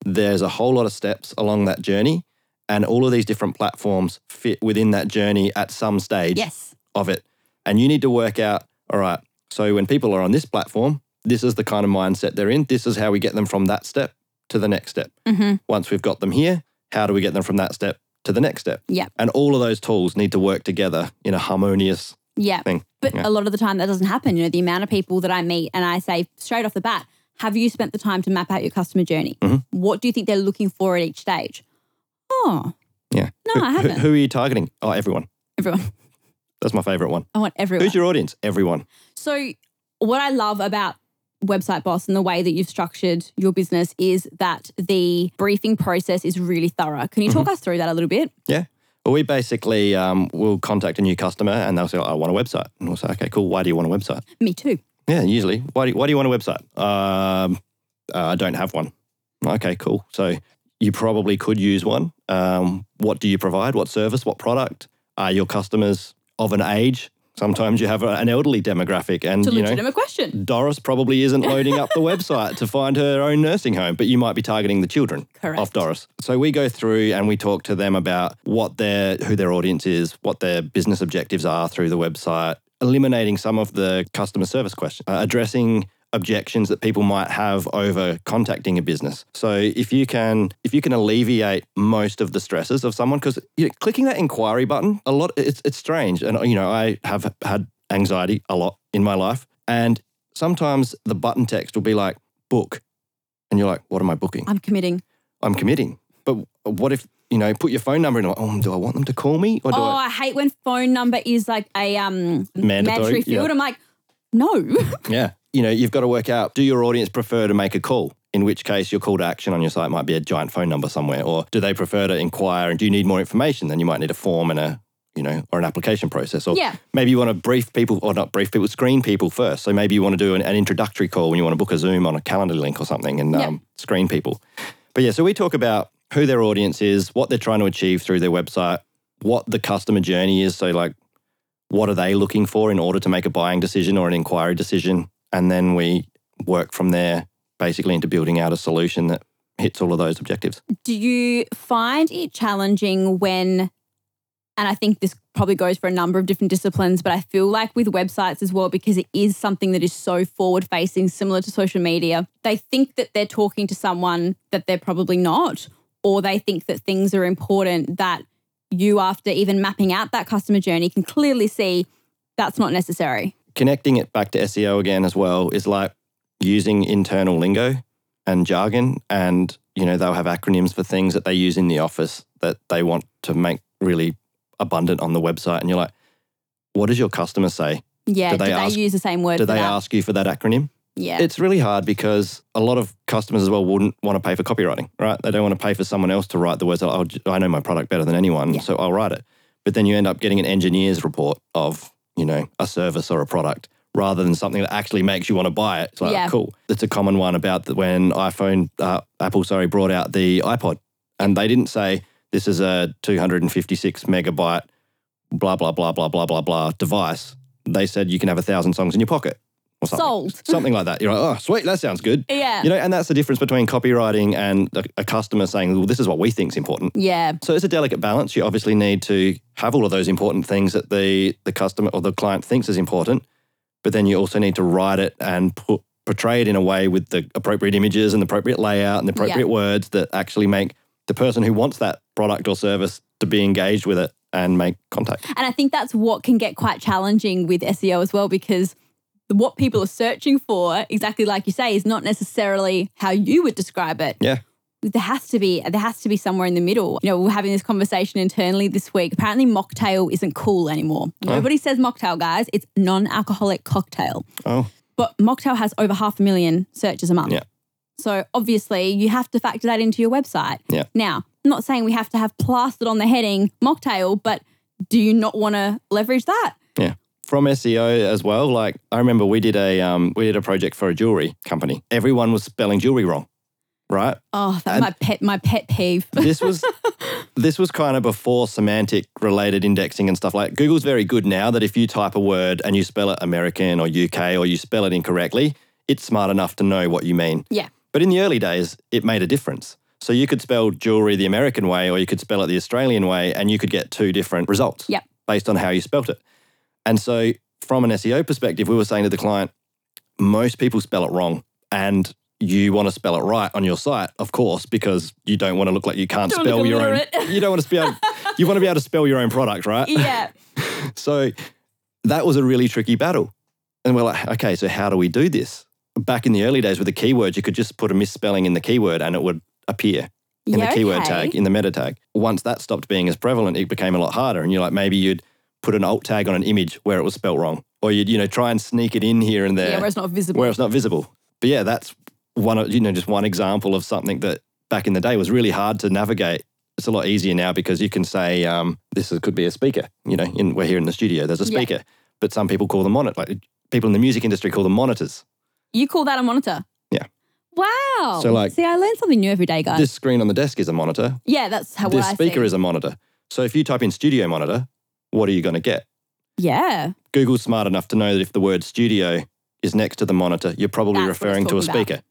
there's a whole lot of steps along that journey and all of these different platforms fit within that journey at some stage Yes. of it. And you need to work out, all right, so when people are on this platform, this is the kind of mindset they're in. This is how we get them from that step to the next step. hmm Once we've got them here, how do we get them from that step to the next step? Yeah. And all of those tools need to work together in a harmonious Yeah. thing. But Yeah. a lot of the time that doesn't happen. You know, the amount of people that I meet and I say straight off the bat, have you spent the time to map out your customer journey? Mhm. What do you think they're looking for at each stage? Oh, Yeah. No, Who- I haven't. Who, are you targeting? Oh, everyone. everyone. That's my favorite one. I want everyone. Who's your audience? Everyone. So, what I love about Website Boss and the way that you've structured your business is that the briefing process is really thorough. Can you talk Mm-hmm. us through that a little bit? Yeah. Well, we basically um, will contact a new customer and they'll say, I want a website. And we'll say, okay, cool. Why do you want a website? Me too. Yeah, usually. Why do, why do you want a website? Um, uh, I don't have one. Okay, cool. So you probably could use one. Um, what do you provide? What service? What product? Are your customers of an age? Sometimes you have a- an elderly demographic, and It's a you know legitimate question. Doris probably isn't loading up the website to find her own nursing home, but you might be targeting the children Correct. of Doris. So we go through and we talk to them about what their who their audience is, what their business objectives are through the website, eliminating some of the customer service questions, uh, addressing objections that people might have over contacting a business. So if you can if you can alleviate most of the stresses of someone because you know, clicking that inquiry button a lot it's it's strange and you know I have had anxiety a lot in my life and sometimes the button text will be like book and you're like what am I booking? I'm committing. I'm committing. But what if you know, put your phone number in. Like, oh, do I want them to call me? Or do oh, I... I hate when phone number is like a um mandatory, field. Yeah. I'm like, no. yeah you know, you've got to work out do your audience prefer to make a call? In which case, your call to action on your site might be a giant phone number somewhere. Or do they prefer to inquire and do you need more information? Then you might need a form and a, you know, or an application process. Or yeah. maybe you want to brief people, or not brief people, screen people first. So maybe you want to do an, an introductory call when you want to book a Zoom on a calendar link or something and um, screen people. But yeah, so we talk about who their audience is, what they're trying to achieve through their website, what the customer journey is. So, like, what are they looking for in order to make a buying decision or an inquiry decision? And then we work from there basically into building out a solution that hits all of those objectives. Do you find it challenging when, and I think this probably goes for a number of different disciplines, but I feel like with websites as well, because it is something that is so forward facing, similar to social media, they think that they're talking to someone that they're probably not, or they think that things are important that you, after even mapping out that customer journey, can clearly see that's not necessary. Connecting it back to SEO again as well is like using internal lingo and jargon and you know they'll have acronyms for things that they use in the office that they want to make really abundant on the website. And you're like what does your customer say? Yeah do they, do ask, use the same word do they that? ask you for that acronym yeah it's really hard because a lot of customers as well wouldn't want to pay for copywriting right they don't want to pay for someone else to write the words oh, i know my product better than anyone yeah. so i'll write it but then you end up getting an engineer's report of you know, a service or a product rather than something that actually makes you want to buy it. It's like, yeah. cool. It's a common one about the, when iPhone, uh, Apple, sorry, brought out the iPod and they didn't say this is a 256 megabyte, blah, blah, blah, blah, blah, blah, blah device. They said you can have a thousand songs in your pocket or something. Sold. Something like that. You're like, oh, sweet, that sounds good. Yeah. You know, and that's the difference between copywriting and a, a customer saying, well, this is what we think is important. Yeah. So it's a delicate balance. You obviously need to have all of those important things that the the customer or the client thinks is important, but then you also need to write it and put portray it in a way with the appropriate images and the appropriate layout and the appropriate yeah. words that actually make the person who wants that product or service to be engaged with it and make contact. And I think that's what can get quite challenging with SEO as well because what people are searching for, exactly like you say, is not necessarily how you would describe it. Yeah. There has to be there has to be somewhere in the middle. You know, we're having this conversation internally this week. Apparently, mocktail isn't cool anymore. Oh. Nobody says mocktail, guys. It's non-alcoholic cocktail. Oh. But mocktail has over half a million searches a month. Yeah. So obviously, you have to factor that into your website. Yeah. Now, I'm not saying we have to have plastered on the heading mocktail, but do you not want to leverage that? From SEO as well. Like I remember we did a um, we did a project for a jewelry company. Everyone was spelling jewelry wrong, right? Oh, that's my pet my pet peeve. this was this was kind of before semantic related indexing and stuff like. Google's very good now that if you type a word and you spell it American or UK or you spell it incorrectly, it's smart enough to know what you mean. Yeah. But in the early days, it made a difference. So you could spell jewelry the American way or you could spell it the Australian way and you could get two different results. Yep. Based on how you spelt it. And so, from an SEO perspective, we were saying to the client, most people spell it wrong. And you want to spell it right on your site, of course, because you don't want to look like you can't don't spell your own. You don't want to spell. you want to be able to spell your own product, right? Yeah. so that was a really tricky battle, and we're like, okay, so how do we do this? Back in the early days with the keywords, you could just put a misspelling in the keyword and it would appear in yeah, the keyword okay. tag, in the meta tag. Once that stopped being as prevalent, it became a lot harder. And you're like, maybe you'd put an alt tag on an image where it was spelt wrong, or you'd you know try and sneak it in here and there, yeah, where it's not visible. Where it's not visible. But yeah, that's one of you know just one example of something that back in the day was really hard to navigate. It's a lot easier now because you can say um, this is, could be a speaker. You know, in, we're here in the studio. There's a speaker, yeah. but some people call them monitor. Like people in the music industry call them monitors. You call that a monitor? Yeah. Wow. So like, see, I learn something new every day, guys. This screen on the desk is a monitor. Yeah, that's how. This speaker is a monitor. So if you type in studio monitor, what are you going to get? Yeah. Google's smart enough to know that if the word studio is next to the monitor, you're probably That's referring to a speaker. About.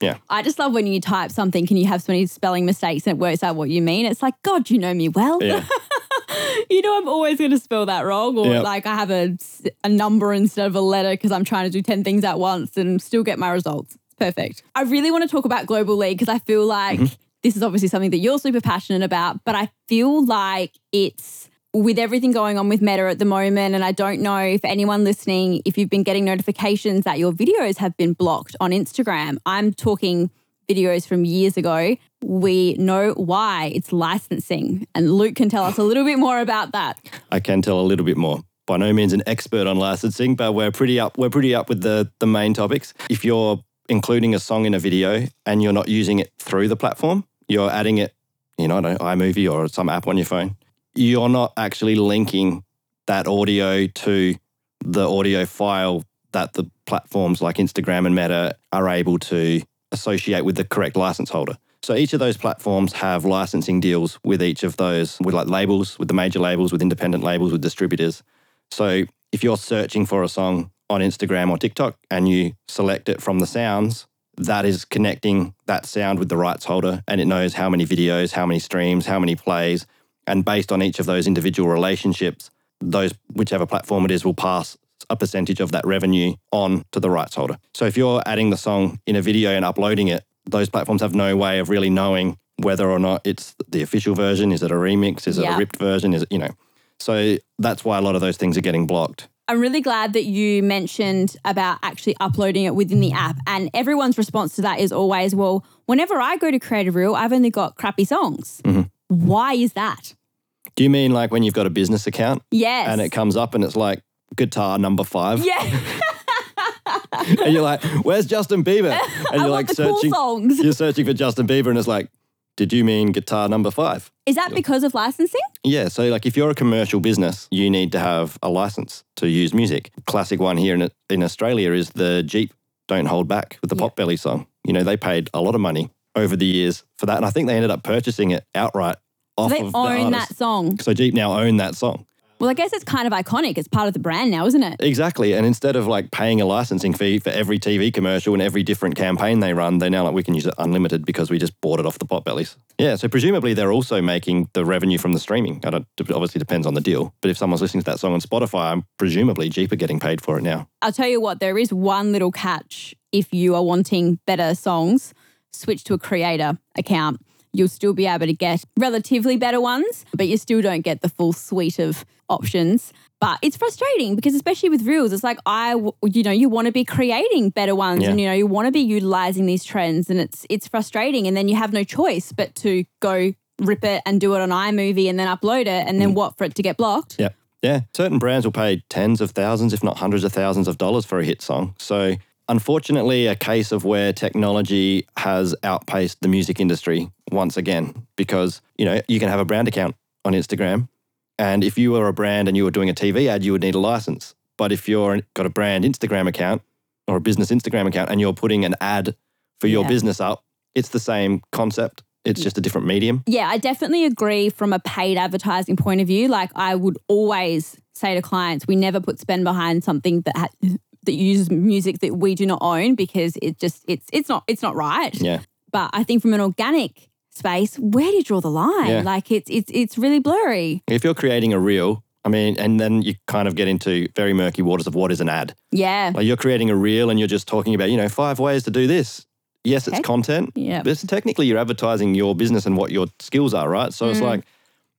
Yeah. I just love when you type something and you have so many spelling mistakes and it works out what you mean. It's like, God, you know me well. Yeah. You know, I'm always going to spell that wrong, or Yep. like I have a, a number instead of a letter because I'm trying to do 10 things at once and still get my results. Perfect. I really want to talk about Global League because I feel like mm-hmm. this is obviously something that you're super passionate about, but I feel like it's with everything going on with Meta at the moment. And I don't know if anyone listening, if you've been getting notifications that your videos have been blocked on Instagram. I'm talking videos from years ago. We know why it's licensing. And Luke can tell us a little bit more about that. I can tell a little bit more. By no means an expert on licensing, but we're pretty up. We're pretty up with the the main topics. If you're including a song in a video and you're not using it through the platform, you're adding it, you know, know, iMovie or some app on your phone. You're not actually linking that audio to the audio file that the platforms like Instagram and Meta are able to associate with the correct license holder. So each of those platforms have licensing deals with each of those, with like labels, with the major labels, with independent labels, with distributors. So if you're searching for a song on Instagram or TikTok and you select it from the sounds, that is connecting that sound with the rights holder and it knows how many videos, how many streams, how many plays. And based on each of those individual relationships, those whichever platform it is will pass a percentage of that revenue on to the rights holder. So if you're adding the song in a video and uploading it, those platforms have no way of really knowing whether or not it's the official version. Is it a remix? Is it Yeah. a ripped version? Is it, you know? So that's why a lot of those things are getting blocked. I'm really glad that you mentioned about actually uploading it within the app. And everyone's response to that is always, well, whenever I go to Creative Reel, I've only got crappy songs. Mm-hmm. Why is that? Do you mean like when you've got a business account Yes. and it comes up and it's like guitar number five? yeah. And you're like, where's Justin Bieber? And you're like cool searching, songs. you're searching for Justin Bieber and it's like, did you mean guitar number five? Is that because of licensing? Yeah, so like if you're a commercial business, you need to have a license to use music. Classic one here in in Australia is the Jeep Don't Hold Back with the Yeah. Potbelleez song. You know, they paid a lot of money over the years for that, and I think they ended up purchasing it outright off they of the own artist. that song. So Jeep now own that song. Well, I guess it's kind of iconic. It's part of the brand now, isn't it? Exactly. And instead of like paying a licensing fee for every TV commercial and every different campaign they run, they now like we can use it unlimited because we just bought it off the Potbelleez. Yeah. So presumably they're also making the revenue from the streaming. I don't it obviously depends on the deal. But if someone's listening to that song on Spotify, I'm presumably Jeep are getting paid for it now. I'll tell you what, there is one little catch if you are wanting better songs, switch to a creator account. You'll still be able to get relatively better ones, but you still don't get the full suite of options. But it's frustrating because, especially with reels, it's like I, you know, you want to be creating better ones, Yeah. and you know, you want to be utilizing these trends, and it's it's frustrating, and then you have no choice but to go rip it and do it on iMovie and then upload it, and then mm. what for it to get blocked? Yeah. Yeah. Certain brands will pay tens of thousands, if not hundreds of thousands of dollars for a hit song. So, unfortunately, a case of where technology has outpaced the music industry once again, because, you know, you can have a brand account on Instagram. And if you were a brand and you were doing a TV ad, you would need a license. But if you're got a brand Instagram account or a business Instagram account and you're putting an ad for your Yeah. business up, it's the same concept. It's just a different medium. Yeah, I definitely agree from a paid advertising point of view. Like I would always say to clients, we never put spend behind something that ha- that uses music that we do not own because it just it's it's not it's not right. Yeah. But I think from an organic space, where do you draw the line? Yeah. Like it's it's it's really blurry. If you're creating a reel, I mean, and then you kind of get into very murky waters of what is an ad. Yeah. Like you're creating a reel and you're just talking about, you know, five ways to do this. Yes, it's content, Yeah. but technically you're advertising your business and what your skills are, right? So Mm. it's like,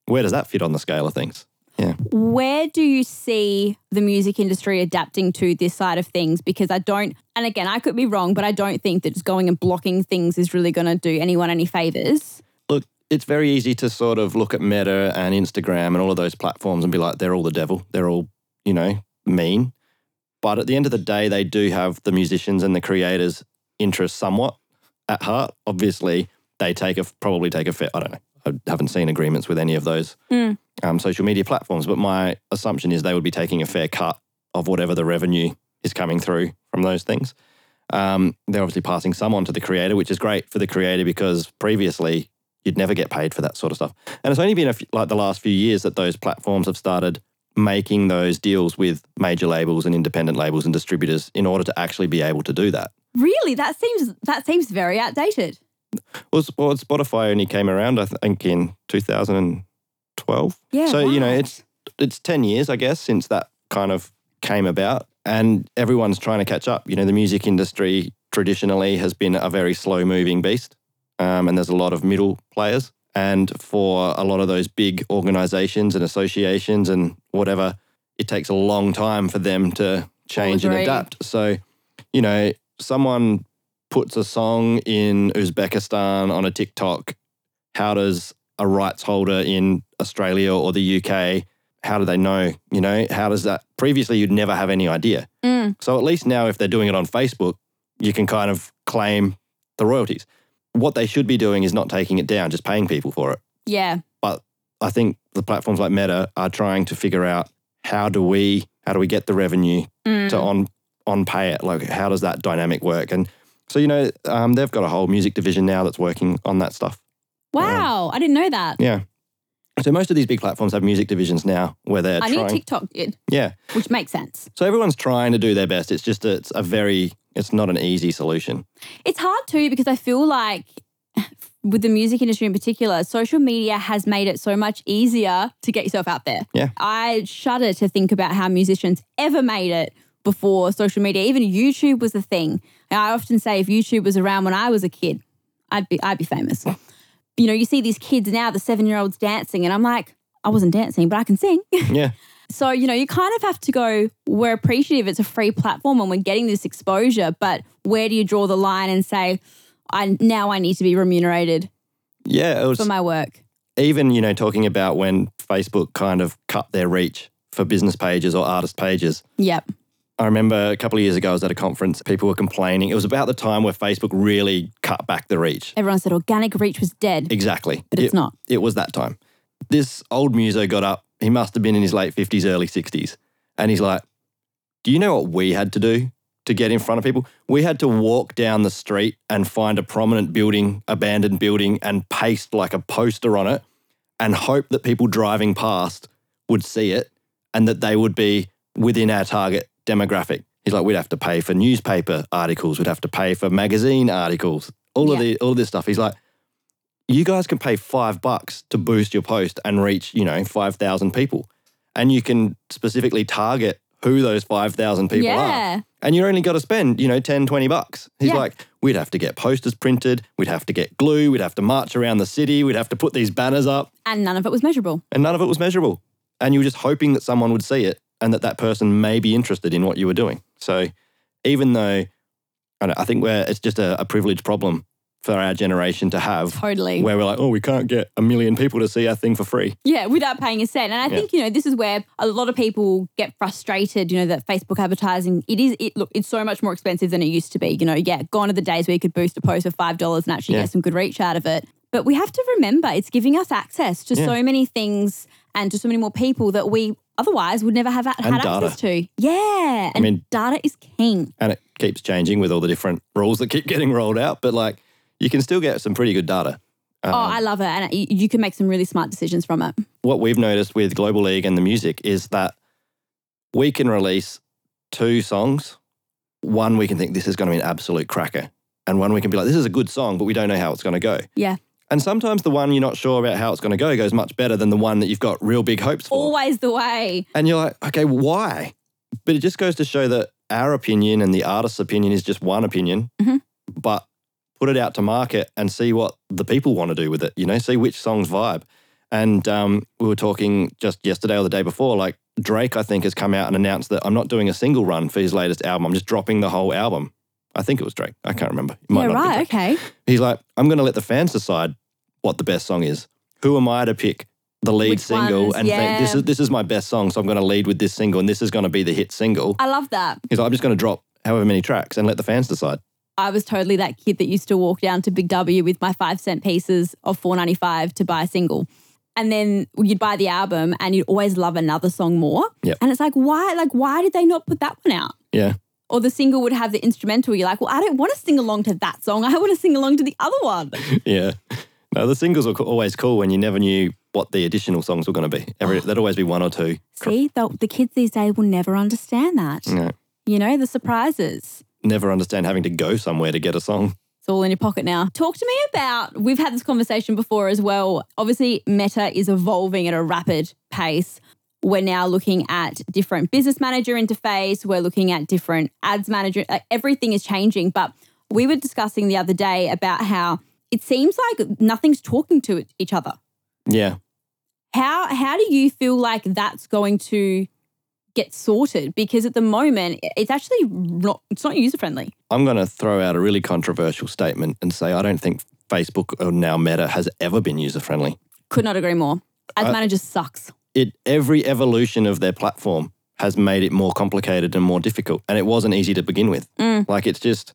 where does that fit on the scale of things? Yeah. Where do you see the music industry adapting to this side of things? Because I don't, and again, I could be wrong, but I don't think that just going and blocking things is really going to do anyone any favors. Look, it's very easy to sort of look at Meta and Instagram and all of those platforms and be like, they're all the devil. They're all, you know, mean. But at the end of the day, they do have the musicians and the creators' interests somewhat at heart. Obviously, they take a probably take a fair. I don't know. I haven't seen agreements with any of those um, social media platforms, but my assumption is they would be taking a fair cut of whatever the revenue is coming through from those things. Um, they're obviously passing some on to the creator, which is great for the creator because previously you'd never get paid for that sort of stuff. And it's only been a few, like the last few years that those platforms have started making those deals with major labels and independent labels and distributors in order to actually be able to do that. Really, that seems that seems very outdated. Well, Spotify only came around, I think, in 2012 Yeah, So, you know, it's it's 10 years, I guess, since that kind of came about. And everyone's trying to catch up. You know, the music industry traditionally has been a very slow moving beast. Um, and there's a lot of middle players. And for a lot of those big organizations and associations and whatever, it takes a long time for them to change and adapt. So, you know, someone puts a song in Uzbekistan on a TikTok. How does a rights holder in Australia or the UK, how do they know? You know, how does that? Previously, you'd never have any idea. Mm. So at least now, if they're doing it on Facebook, you can kind of claim the royalties. What they should be doing is not taking it down, just paying people for it. Yeah. But I think the platforms like Meta are trying to figure out how do we how do we get the revenue Mm. to on on pay it? Like how does that dynamic work? And so you know um, they've got a whole music division now that's working on that stuff. Wow. I didn't know that. Yeah. So most of these big platforms have music divisions now where they're I knew trying. TikTok did, yeah. which makes sense. So everyone's trying to do their best. It's just a, it's a very it's not an easy solution. It's hard too because I feel like with the music industry in particular, social media has made it so much easier to get yourself out there. Yeah. I shudder to think about how musicians ever made it before social media. Even YouTube was a thing. I often say if YouTube was around when I was a kid, I'd be I'd be famous. You know, you see these kids now, the seven year olds dancing, and I'm like, I wasn't dancing, but I can sing. Yeah. So, you know, you kind of have to go, we're appreciative it's a free platform and we're getting this exposure, but where do you draw the line and say, I now I need to be remunerated Yeah. It was for my work? even you know talking about when Facebook kind of cut their reach for business pages or artist pages. Yep. I remember a couple of years ago, I was at a conference. People were complaining. It was about the time where Facebook really cut back the reach. Everyone said organic reach was dead, Exactly. but it's It- not. It was that time. This old muso got up. He must have been in his late 50s, early 60s. And he's like, Do you know what we had to do to get in front of people? We had to walk down the street and find a prominent building, abandoned building, and paste like a poster on it and hope that people driving past would see it and that they would be within our target demographic. He's like, we'd have to pay for newspaper articles, we'd have to pay for magazine articles, all of the all of this stuff. He's like, you guys can pay five bucks to boost your post and reach, you know, 5,000 people. And you can specifically target who those 5,000 people yeah. are. And you're only got to spend, you know, 10, 20 bucks. He's Yeah. like, we'd have to get posters printed, we'd have to get glue, we'd have to march around the city, we'd have to put these banners up, And none of it was measurable. and none of it was measurable. And you were just hoping that someone would see it and that that person may be interested in what you were doing. So even though I, don't, I think we're, it's just a, a privileged problem for our generation to have Totally. where we're like, oh, we can't get a million people to see our thing for free. Yeah, without paying a cent. And I Yeah. think, you know, this is where a lot of people get frustrated, you know, that Facebook advertising, it is, it look, it's so much more expensive than it used to be. You know, yeah, gone are the days where you could boost a post for $5 and actually Yeah. get some good reach out of it. But we have to remember it's giving us access to Yeah. so many things and to so many more people that we otherwise would never have And had data. access to. Yeah. And mean- data is king. And it keeps changing with all the different rules that keep getting rolled out. But like, you can still get some pretty good data. Um, oh, I love it. And you, you can make some really smart decisions from it. what we've noticed with Global League and the music is that we can release two songs. One, we can think this is going to be an absolute cracker. And one, we can be like, this is a good song, but we don't know how it's going to go. Yeah. And sometimes the one you're not sure about how it's going to go goes much better than the one that you've got real big hopes for. Always the way. And you're like, okay, why? But it just goes to show that our opinion and the artist's opinion is just one opinion. Mhm. But put it out to market and see what the people want to do with it. You know, see which songs vibe. And um, we were talking just yesterday or the day before, like Drake, I think, has come out and announced that I'm not doing a single run for his latest album. I'm just dropping the whole album. I think it was Drake. I can't remember. It might yeah, not right. Okay. He's like, I'm going to let the fans decide what the best song is. Who am I to pick the lead Which single ones? and think this is this is my best song, so I'm going to lead with this single, and this is going to be the hit single. I love that. He's like, I'm just going to drop however many tracks and let the fans decide. I was totally that kid that used to walk down to Big W with my five cent pieces of four ninety five to buy a single. And then you'd buy the album and you'd always love another song more. Yep. And it's like, why? Like, why did they not put that one out? Yeah, Or the single would have the instrumental. You're like, well, I don't want to sing along to that song. I want to sing along to the other one. yeah. No, the singles were co- always cool when you never knew what the additional songs were going to be. Every, oh. there'd always be one or two. See, the, the kids these days will never understand that. No, You know, the surprises. never understand having to go somewhere to get a song. It's all in your pocket now. Talk to me about, we've had this conversation before as well. Obviously, Meta is evolving at a rapid pace. We're now looking at different business manager interface. We're looking at different ads manager. Like everything is changing. But we were discussing the other day about how it seems like nothing's talking to each other. Yeah. How how do you feel like that's going to get sorted? Because at the moment, it's actually not it's not user friendly. I'm going to throw out a really controversial statement and say I don't think Facebook or now Meta has ever been user friendly. Could not agree more. Ads Uh, manager sucks. It every evolution of their platform has made it more complicated and more difficult, and it wasn't easy to begin with. Mm. Like it's just,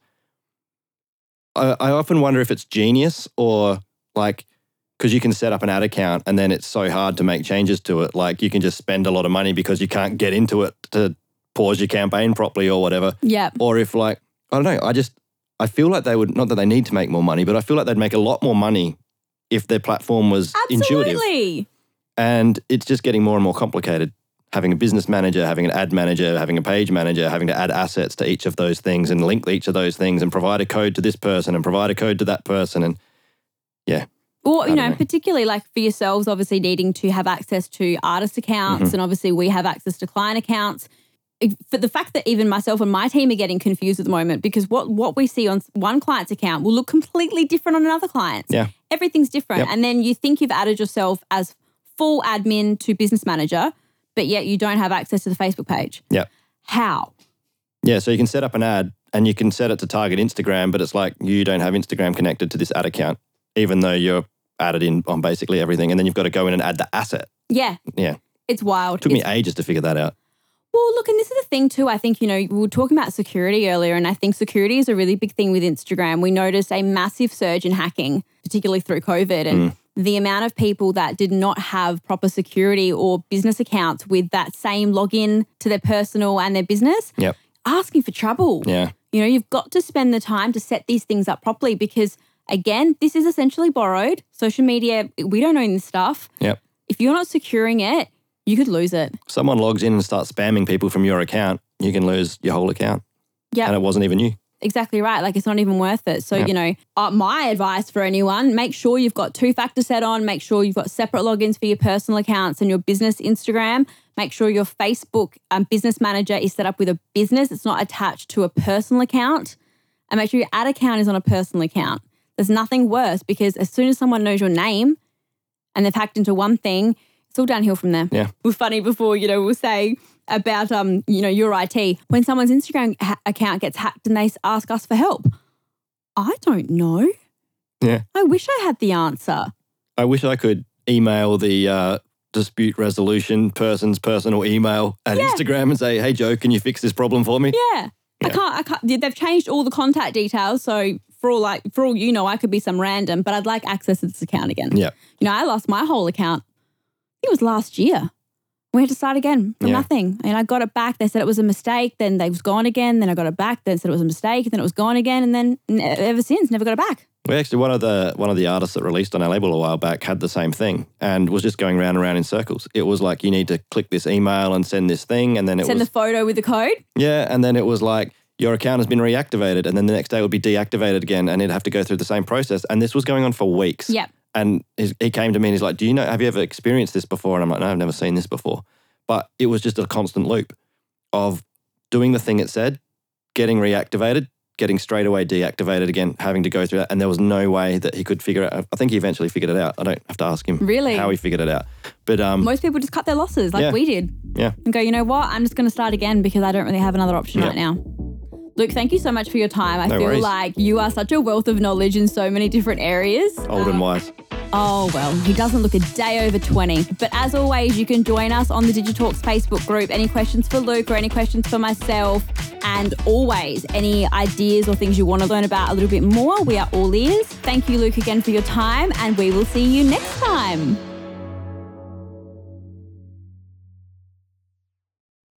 I, I often wonder if it's genius or like because you can set up an ad account and then it's so hard to make changes to it. Like you can just spend a lot of money because you can't get into it to pause your campaign properly or whatever. Yeah. Or if like I don't know, I just I feel like they would not that they need to make more money, but I feel like they'd make a lot more money if their platform was intuitive. And it's just getting more and more complicated. Having a business manager, having an ad manager, having a page manager, having to add assets to each of those things and link each of those things and provide a code to this person and provide a code to that person. And yeah, Or, you know, know. particularly like for yourselves, obviously needing to have access to artist accounts, Mm-hmm. and obviously we have access to client accounts. For the fact that even myself and my team are getting confused at the moment because what what we see on one client's account will look completely different on another client's. Yeah. Everything's different. Yep. And then you think you've added yourself as full admin to business manager, but yet you don't have access to the Facebook page. yeah. How? Yeah, so you can set up an ad and you can set it to target Instagram, but it's like you don't have Instagram connected to this ad account, even though you're added in on basically everything. And then you've got to go in and add the asset. Yeah. Yeah. It's wild. It took me ages to figure that out. Well, look, and this is the thing too. I think, you know, we were talking about security earlier, and I think security is a really big thing with Instagram. We noticed a massive surge in hacking, particularly through COVID, and mm. The amount of people that did not have proper security or business accounts with that same login to their personal and their business, Yep. asking for trouble. Yeah. You know, you've got to spend the time to set these things up properly because, again, this is essentially borrowed. Social media, we don't own this stuff. Yep. If you're not securing it, you could lose it. Someone logs in and starts spamming people from your account, you can lose your whole account. Yeah. And it wasn't even you. Exactly right. Like it's not even worth it. So, Yeah. you know, uh, my advice for anyone make sure you've got two factor set on, make sure you've got separate logins for your personal accounts and your business Instagram. Make sure your Facebook um, business manager is set up with a business, it's not attached to a personal account. And make sure your ad account is on a personal account. There's nothing worse because as soon as someone knows your name and they've hacked into one thing, it's all downhill from there. Yeah. We're funny before, you know, we'll say about, um, you know, your IT. When someone's Instagram ha- account gets hacked and they ask us for help, I don't know. Yeah. I wish I had the answer. I wish I could email the uh, dispute resolution person's personal email at Yeah. Instagram and say, hey, Joe, can you fix this problem for me? Yeah. I can't, I can't, they've changed all the contact details. So for all like, for all you know, I could be some random, but I'd like access to this account again. Yeah. You know, I lost my whole account. It was last year. We had to start again from Yeah. nothing. And I got it back. They said it was a mistake. Then they was gone again. Then I got it back. Then said it was a mistake. Then it was gone again. And then ever since, never got it back. We actually one of the one of the artists that released on our label a while back had the same thing and was just going round and round in circles. It was like you need to click this email and send this thing, and then it Send was the photo with the code. yeah, and then it was like your account has been reactivated, and then the next day it would be deactivated again, and it'd have to go through the same process. And this was going on for weeks. Yep. And he came to me and he's like, "Do you know? Have you ever experienced this before?" And I'm like, "No, I've never seen this before." But it was just a constant loop of doing the thing it said, getting reactivated, getting straight away deactivated again, having to go through that, and there was no way that he could figure it. out. I think he eventually figured it out. I don't have to ask him Really? how he figured it out, but um, Most people just cut their losses like Yeah. we did yeah, and go, you know what? I'm just going to start again because I don't really have another option Yeah. right now. Luke, thank you so much for your time. I No feel worries. like you are such a wealth of knowledge in so many different areas. old and wise. Oh, well, he doesn't look a day over 20. But as always, you can join us on the Digitalks Facebook group. Any questions for Luke or any questions for myself? And always, any ideas or things you want to learn about a little bit more, we are all ears. Thank you, Luke, again for your time, and we will see you next time.